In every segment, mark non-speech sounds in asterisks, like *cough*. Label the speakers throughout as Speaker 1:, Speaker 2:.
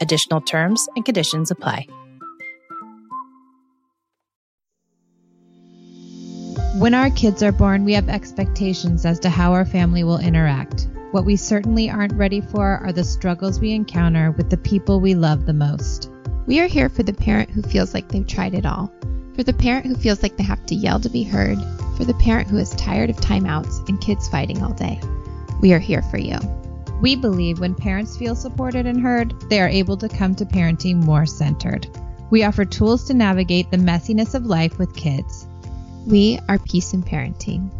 Speaker 1: Additional terms and conditions apply.
Speaker 2: When our kids are born, we have expectations as to how our family will interact. What we certainly aren't ready for are the struggles we encounter with the people we love the most.
Speaker 3: We are here for the parent who feels like they've tried it all, for the parent who feels like they have to yell to be heard, for the parent who is tired of timeouts and kids fighting all day. We are here for you.
Speaker 2: We believe when parents feel supported and heard, they are able to come to parenting more centered. We offer tools to navigate the messiness of life with kids.
Speaker 3: We are Peace in Parenting.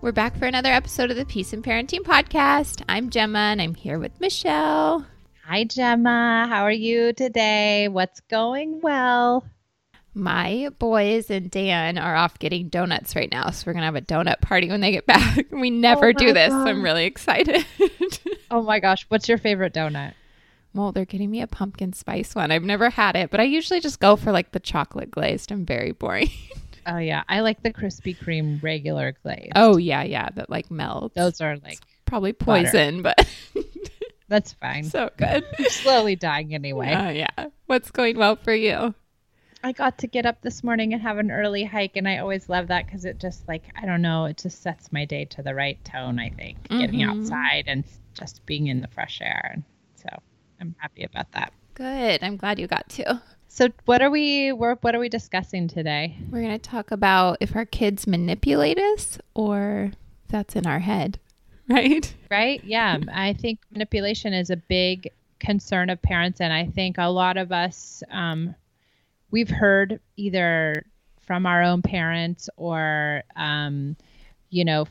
Speaker 4: We're back for another episode of the Peace in Parenting podcast. I'm Gemma and I'm here with Michelle.
Speaker 2: Hi, Gemma. How are you today? What's going well?
Speaker 4: My boys and Dan are off getting donuts right now. So we're going to have a donut party when they get back. *laughs* We never
Speaker 2: Oh
Speaker 4: do this. So I'm really excited. *laughs*
Speaker 2: Oh my gosh, what's your favorite donut?
Speaker 4: well, they're getting me a pumpkin spice one. I've never had it, but I usually just go for like the chocolate glazed. I'm very boring. *laughs*
Speaker 2: Oh yeah, I like the Krispy Kreme regular glaze.
Speaker 4: oh, yeah, yeah. That like melts.
Speaker 2: those are like
Speaker 4: probably
Speaker 2: butter.
Speaker 4: poison, but
Speaker 2: that's fine.
Speaker 4: so good.
Speaker 2: I'm slowly dying anyway.
Speaker 4: Oh, yeah. What's going well for you?
Speaker 2: I got to get up this morning and have an early hike, and I always love that because it just like I don't know, it just sets my day to the right tone. I think getting
Speaker 4: Mhm.
Speaker 2: outside and just being in the fresh air, and so I'm happy about that.
Speaker 4: Good. I'm glad you got to.
Speaker 2: So what are we we're, what are we discussing today?
Speaker 4: We're going to talk about if our kids manipulate us or that's in our head, *laughs* right?
Speaker 2: Right? Yeah, I think manipulation is a big concern of parents, and I think a lot of us um, we've heard either from our own parents or um, you know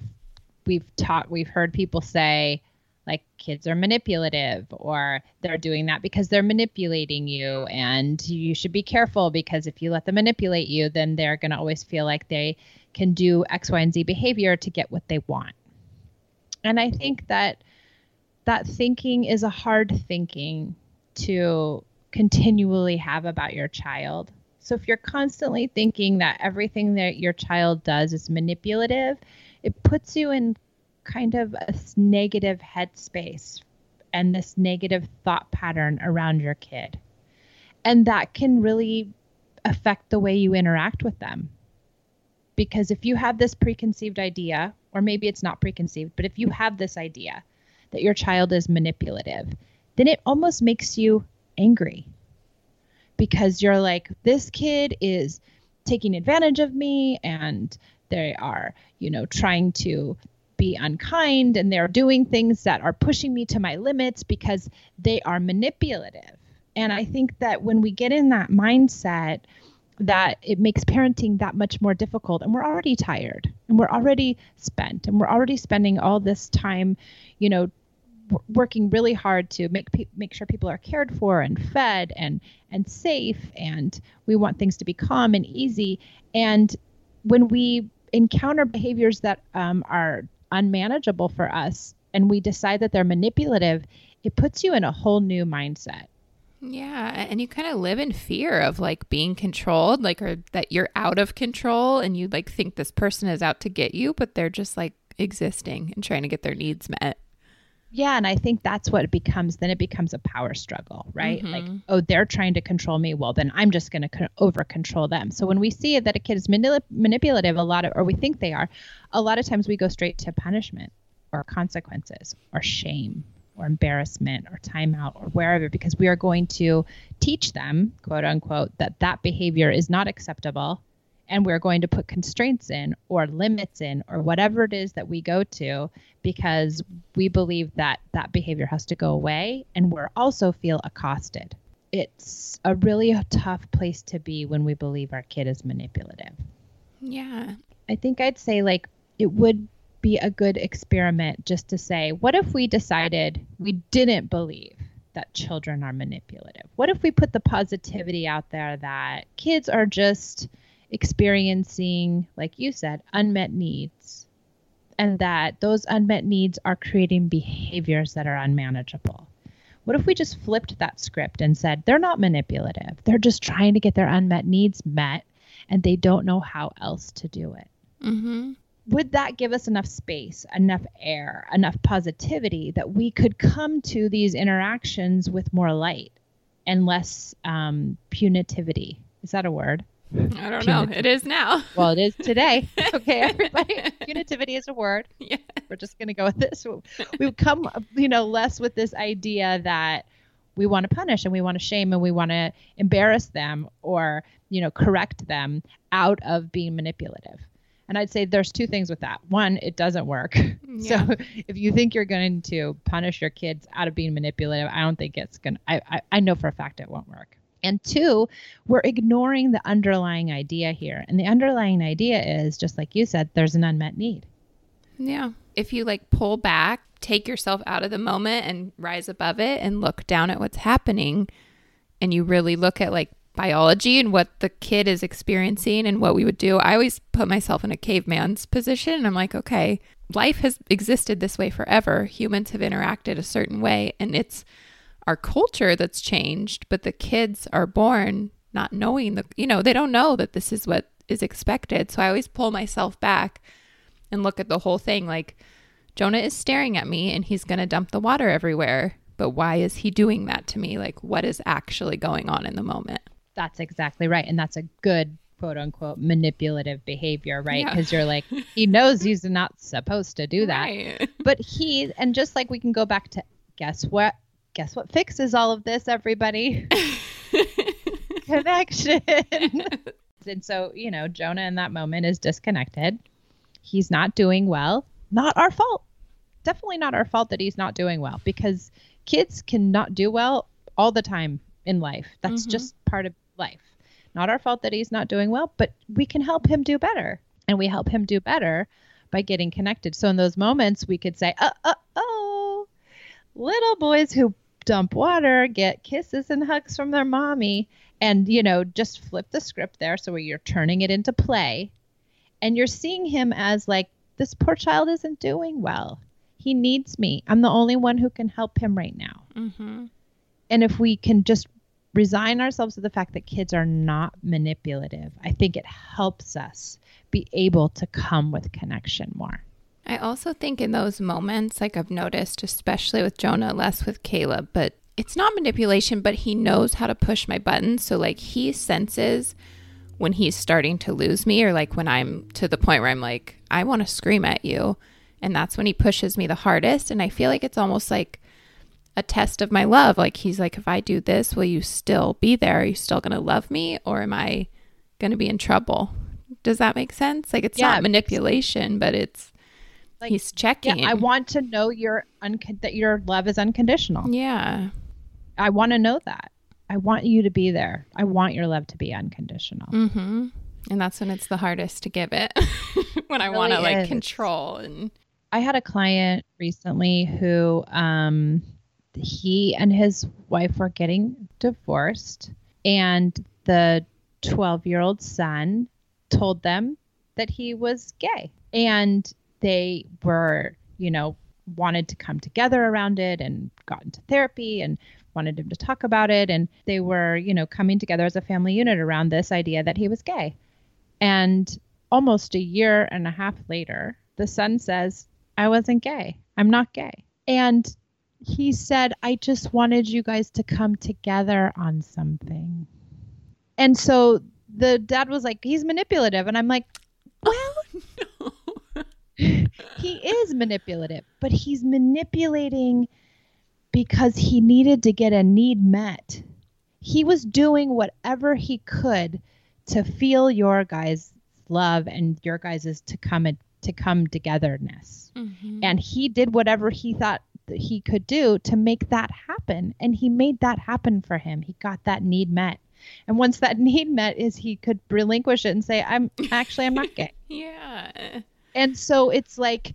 Speaker 2: we've taught we've heard people say like kids are manipulative or they're doing that because they're manipulating you and you should be careful because if you let them manipulate you then they're going to always feel like they can do x y and z behavior to get what they want. And i think that that thinking is a hard thinking to continually have about your child so if you're constantly thinking that everything that your child does is manipulative it puts you in kind of a negative headspace and this negative thought pattern around your kid. And that can really affect the way you interact with them. Because if you have this preconceived idea, or maybe it's not preconceived, but if you have this idea that your child is manipulative, then it almost makes you angry because you're like, this kid is taking advantage of me and they are, you know, trying to be unkind and they're doing things that are pushing me to my limits because they are manipulative. And I think that when we get in that mindset, that it makes parenting that much more difficult and we're already tired and we're already spent and we're already spending all this time you know working really hard to make pe- make sure people are cared for and fed and and safe and we want things to be calm and easy and when we encounter behaviors that um, are unmanageable for us and we decide that they're manipulative it puts you in a whole new mindset
Speaker 4: Yeah, and you kind of live in fear of like being controlled, like or that you're out of control and you like think this person is out to get you, but they're just like existing and trying to get their needs met.
Speaker 2: Yeah, and I think that's what it becomes. Then it becomes a power struggle, right? Like,
Speaker 4: Mhm.
Speaker 2: oh, they're trying to control me. Well, then I'm just going to co- over control them. So when we see that a kid is manip- manipulative, a lot of, or we think they are, a lot of times we go straight to punishment or consequences or shame, or embarrassment or timeout or wherever because we are going to teach them, quote unquote, that that behavior is not acceptable and we're going to put constraints in or limits in or whatever it is that we go to because we believe that that behavior has to go away and we're also feel accosted. It's a really tough place to be when we believe our kid is manipulative.
Speaker 4: Yeah.
Speaker 2: i think i'd say like it would be a good experiment just to say what if we decided we didn't believe that children are manipulative? What if we put the positivity out there that kids are just experiencing, like you said, unmet needs, and that those unmet needs are creating behaviors that are unmanageable. What if we just flipped that script and said, they're not manipulative, they're just trying to get their unmet needs met, and they don't know how else to do it?
Speaker 4: Mm-hmm.
Speaker 2: Would that give us enough space, enough air, enough positivity that we could come to these interactions with more light and less um, punitivity? Is that a word?
Speaker 4: I don't know. It is now. *laughs*
Speaker 2: Well, it is today. *laughs* okay, everybody. Punitivity is a word.
Speaker 4: Yeah.
Speaker 2: We're just going to go with this. We've come, you know, less with this idea that we want to punish and we want to shame and we want to embarrass them or, you know, correct them out of being manipulative. And I'd say there's two things with that. One, it doesn't work. *laughs*
Speaker 4: Yeah.
Speaker 2: So if you think you're going to punish your kids out of being manipulative, I don't think it's going to, I, I know for a fact it won't work. And two, we're ignoring the underlying idea here. And the underlying idea is just like you said, there's an unmet need.
Speaker 4: Yeah. If you like pull back, take yourself out of the moment and rise above it and look down at what's happening and you really look at like biology and what the kid is experiencing and what we would do. I always put myself in a caveman's position and I'm like, okay, life has existed this way forever. Humans have interacted a certain way and it's our culture that's changed, but the kids are born not knowing the, you know, they don't know that this is what is expected. So I always pull myself back and look at the whole thing like Jonah is staring at me and he's going to dump the water everywhere. But why is he doing that to me? Like, what is actually going on in the moment?
Speaker 2: That's exactly right. And that's a good quote unquote manipulative behavior, right?
Speaker 4: Yeah.
Speaker 2: Because you're like, he knows he's not supposed to do that. *laughs*
Speaker 4: Right.
Speaker 2: But he, and just like we can go back to guess what? Guess what fixes all of this, everybody? *laughs* Connection. *laughs* and so, you know, Jonah in that moment is disconnected. He's not doing well. Not our fault. Definitely not our fault that he's not doing well because kids cannot do well all the time in life. That's
Speaker 4: Mhm.
Speaker 2: just part of life. Not our fault that he's not doing well, but we can help him do better. And we help him do better by getting connected. So in those moments, we could say, uh, uh, oh, little boys who dump water get kisses and hugs from their mommy. And, you know, just flip the script there. So where you're turning it into play and you're seeing him as like, this poor child isn't doing well. He needs me. I'm the only one who can help him right now.
Speaker 4: Mm-hmm.
Speaker 2: And if we can just resign ourselves to the fact that kids are not manipulative, I think it helps us be able to come with connection more.
Speaker 4: I also think in those moments, like I've noticed, especially with Jonah, less with Caleb, but it's not manipulation, but he knows how to push my buttons. So, like, he senses when he's starting to lose me, or like when I'm to the point where I'm like, I want to scream at you. And that's when he pushes me the hardest. And I feel like it's almost like a test of my love. Like, he's like, if I do this, will you still be there? Are you still going to love me? Or am I going to be in trouble? Does that make sense? Like, it's
Speaker 2: Yeah,
Speaker 4: not manipulation, but it's,
Speaker 2: Like,
Speaker 4: he's checking.
Speaker 2: Yeah, I want to know your uncon- that your love is unconditional.
Speaker 4: Yeah.
Speaker 2: I want to know that. I want you to be there. I want your love to be unconditional.
Speaker 4: Mm-hmm. And that's when it's the hardest to give it. *laughs* when I
Speaker 2: really
Speaker 4: want to like control and
Speaker 2: I had a client recently who um he and his wife were getting divorced and the 12-year-old son told them that he was gay and they were, you know, wanted to come together around it and got into therapy and wanted him to talk about it and they were, you know, coming together as a family unit around this idea that he was gay. And almost a year and a half later, the son says, I wasn't gay. I'm not gay. And he said, I just wanted you guys to come together on something. And so the dad was like, he's manipulative. And I'm like, well, he is manipulative, but he's manipulating because he needed to get a need met. He was doing whatever he could to feel your guys' love and your guys' to come to come togetherness. Mm-hmm. And he did whatever he thought he could do to make that happen. And he made that happen for him. He got that need met. And once that *laughs* need met is he could relinquish it and say, I'm actually I'm not gay. *laughs*
Speaker 4: yeah.
Speaker 2: And so it's like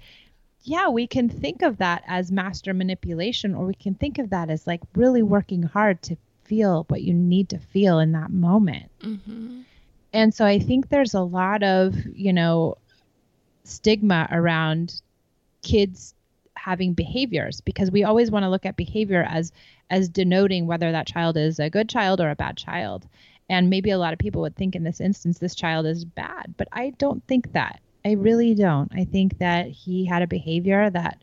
Speaker 2: yeah, we can think of that as master manipulation, or we can think of that as like really working hard to feel what you need to feel in that moment. Mm-hmm. And so I think there's a lot of, you know, stigma around kids having behaviors because we always want to look at behavior as as denoting whether that child is a good child or a bad child. And maybe a lot of people would think in this instance this child is bad, but I don't think that. I really don't. I think that he had a behavior that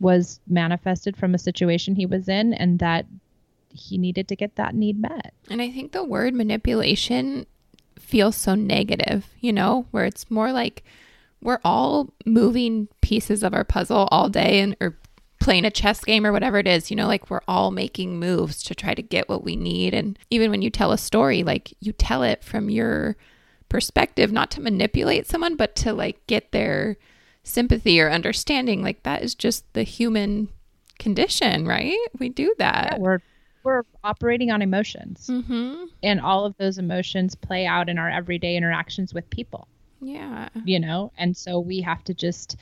Speaker 2: was manifested from a situation he was in and that he needed to get that need met.
Speaker 4: And I think the word manipulation feels so negative, you know, where it's more like we're all moving pieces of our puzzle all day and or playing a chess game or whatever it is, you know, like we're all making moves to try to get what we need. And even when you tell a story, like you tell it from your perspective, not to manipulate someone, but to like get their sympathy or understanding. Like that is just the human condition, right? We do that.
Speaker 2: Yeah, we're we're operating on emotions, mm-hmm. and all of those emotions play out in our everyday interactions with people.
Speaker 4: Yeah,
Speaker 2: you know, and so we have to just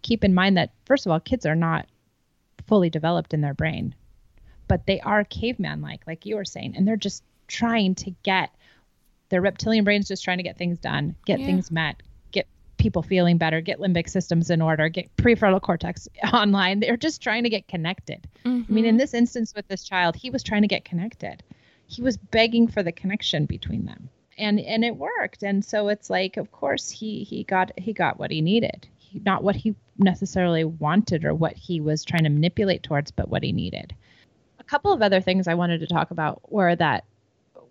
Speaker 2: keep in mind that first of all, kids are not fully developed in their brain, but they are caveman like, like you were saying, and they're just trying to get their reptilian brain's just trying to get things done, get yeah. things met, get people feeling better, get limbic systems in order, get prefrontal cortex *laughs* online. They're just trying to get connected. Mm-hmm. I mean, in mm-hmm. this instance with this child, he was trying to get connected. He was begging for the connection between them. And and it worked. And so it's like, of course, he he got he got what he needed. He, not what he necessarily wanted or what he was trying to manipulate towards, but what he needed. A couple of other things I wanted to talk about were that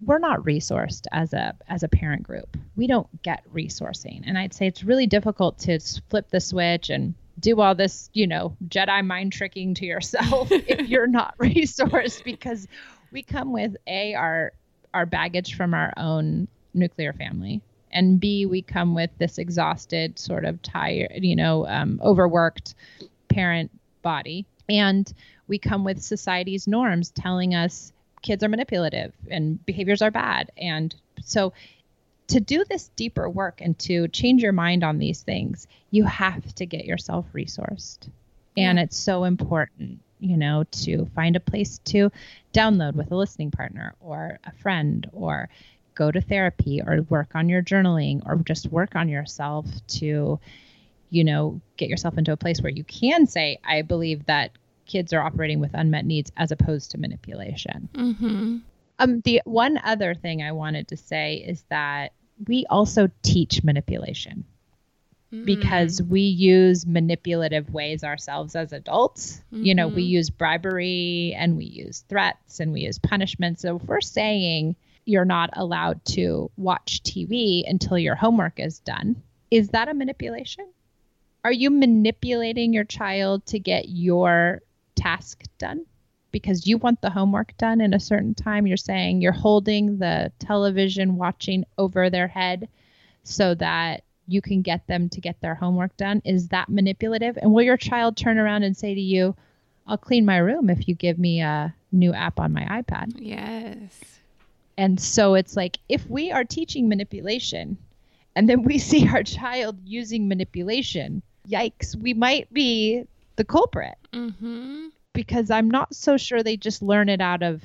Speaker 2: we're not resourced as a as a parent group. We don't get resourcing, and I'd say it's really difficult to flip the switch and do all this, you know, Jedi mind tricking to yourself *laughs* if you're not *laughs* resourced because we come with a our our baggage from our own nuclear family and b we come with this exhausted sort of tired you know um, overworked parent body and we come with society's norms telling us kids are manipulative and behaviors are bad. And so to do this deeper work and to change your mind on these things, you have to get yourself resourced. Yeah. And it's so important, you know, to find a place to download with a listening partner or a friend or go to therapy or work on your journaling or just work on yourself to, you know, get yourself into a place where you can say, I believe that kids are operating with unmet needs as opposed to manipulation. Mm-hmm. Um, the one other thing I wanted to say is that we also teach manipulation mm. because we use manipulative ways ourselves as adults. Mm-hmm. You know, we mm-hmm. use bribery and we use threats and we use punishment. So if we're saying you're not allowed to watch TV until your homework is done, is that a manipulation? Are you manipulating your child to get your task done because you want the homework done in a certain time. You're saying you're holding the television watching over their head so that you can get them to get their homework done. Is that manipulative? And will your child turn around and say to you, I'll clean my room if you give me a new app on my iPad?
Speaker 4: Yes.
Speaker 2: And so it's like if we are teaching manipulation and then we *laughs* see our child using manipulation, yikes, we might be the culprit. Mm-hmm. Because I'm not so sure they just learn it out of,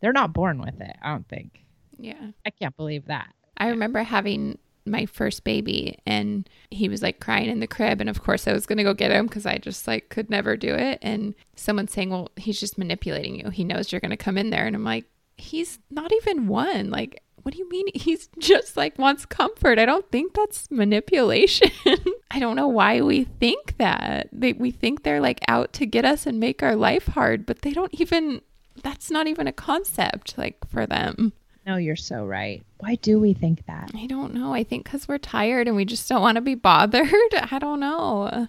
Speaker 2: they're not born with it, I don't think.
Speaker 4: Yeah.
Speaker 2: I can't believe that.
Speaker 4: I remember having my first baby and he was like crying in the crib and of course I was going to go get him cuz I just like could never do it and someone saying well he's just manipulating you he knows you're going to come in there and I'm like he's not even one like what do you mean he's *laughs* just like wants comfort? I don't think that's manipulation. *laughs* I don't know why we think that. They, we think they're like out to get us and make our life hard, but they don't even, that's not even a concept like for them.
Speaker 2: No, you're so right. Why do we think that?
Speaker 4: I don't know. I think because we're tired and we just don't want to be bothered. *laughs* I don't know.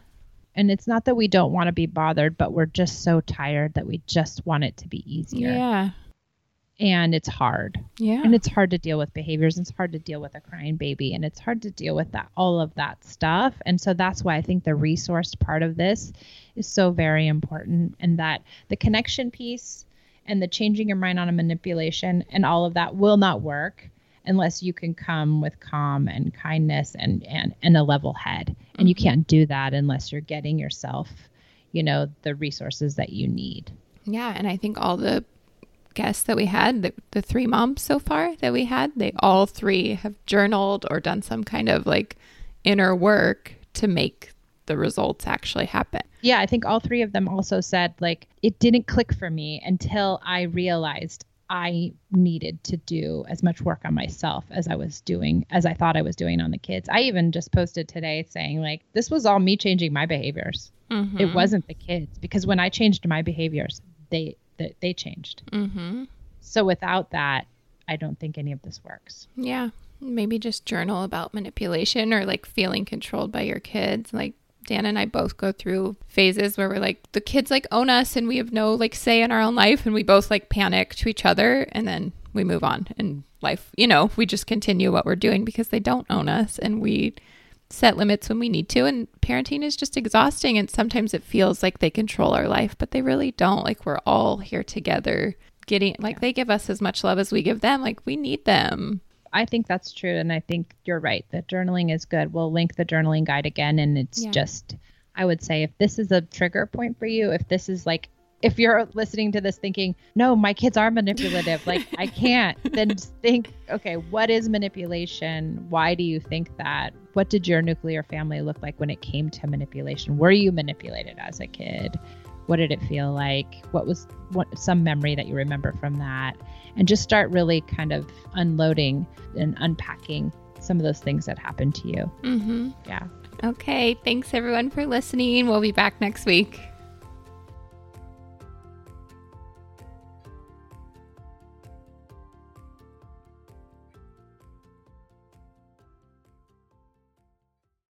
Speaker 2: And it's not that we don't want to be bothered, but we're just so tired that we just want it to be easier.
Speaker 4: Yeah.
Speaker 2: And it's hard.
Speaker 4: Yeah.
Speaker 2: And it's hard to deal with behaviors. And it's hard to deal with a crying baby. And it's hard to deal with that all of that stuff. And so that's why I think the resourced part of this is so very important. And that the connection piece and the changing your mind on a manipulation and all of that will not work unless you can come with calm and kindness and and, and a level head and you mm-hmm. can't do that unless you're getting yourself you know the resources that you need
Speaker 4: Yeah, and I think all the guests that we had, the, the three moms so far that we had, they all three have journaled or done some kind of like inner work to make the results actually happen.
Speaker 2: yeah i think all three of them also said like it didn't click for me until i realized i needed to do as much work on myself as i was doing as i thought i was doing on the kids i even just posted today saying like this was all me changing my behaviors
Speaker 4: Mm-hmm.
Speaker 2: it wasn't the kids because when i changed my behaviors they they, they changed
Speaker 4: Mm-hmm.
Speaker 2: so without that i don't think any of this works
Speaker 4: Yeah. Maybe just journal about manipulation or like feeling controlled by your kids. Like Dan and I both go through phases where we're like, the kids like own us and we have no like say in our own life. And we both like panic to each other and then we move on and life, you know, we just continue what we're doing because they don't own us and we set limits when we need to. And parenting is just exhausting. And sometimes it feels like they control our life, but they really don't. Like we're all here together getting, like they give us as much love as we give them. Like we need them.
Speaker 2: I think that's true. And I think you're right. that journaling is good. We'll link the journaling guide again. And it's
Speaker 4: Yeah.
Speaker 2: just, I would say, if this is a trigger point for you, if this is like, if you're listening to this thinking, no, my kids are manipulative, like I *laughs* can't, then just think, okay, what is manipulation? Why do you think that? What did your nuclear family look like when it came to manipulation? Were you manipulated as a kid? What did it feel like? What was what some memory that you remember from that? And just start really kind of unloading and unpacking some of those things that happened to you.
Speaker 4: Mm-hmm.
Speaker 2: Yeah.
Speaker 4: Okay. Thanks everyone for listening. We'll be back next week.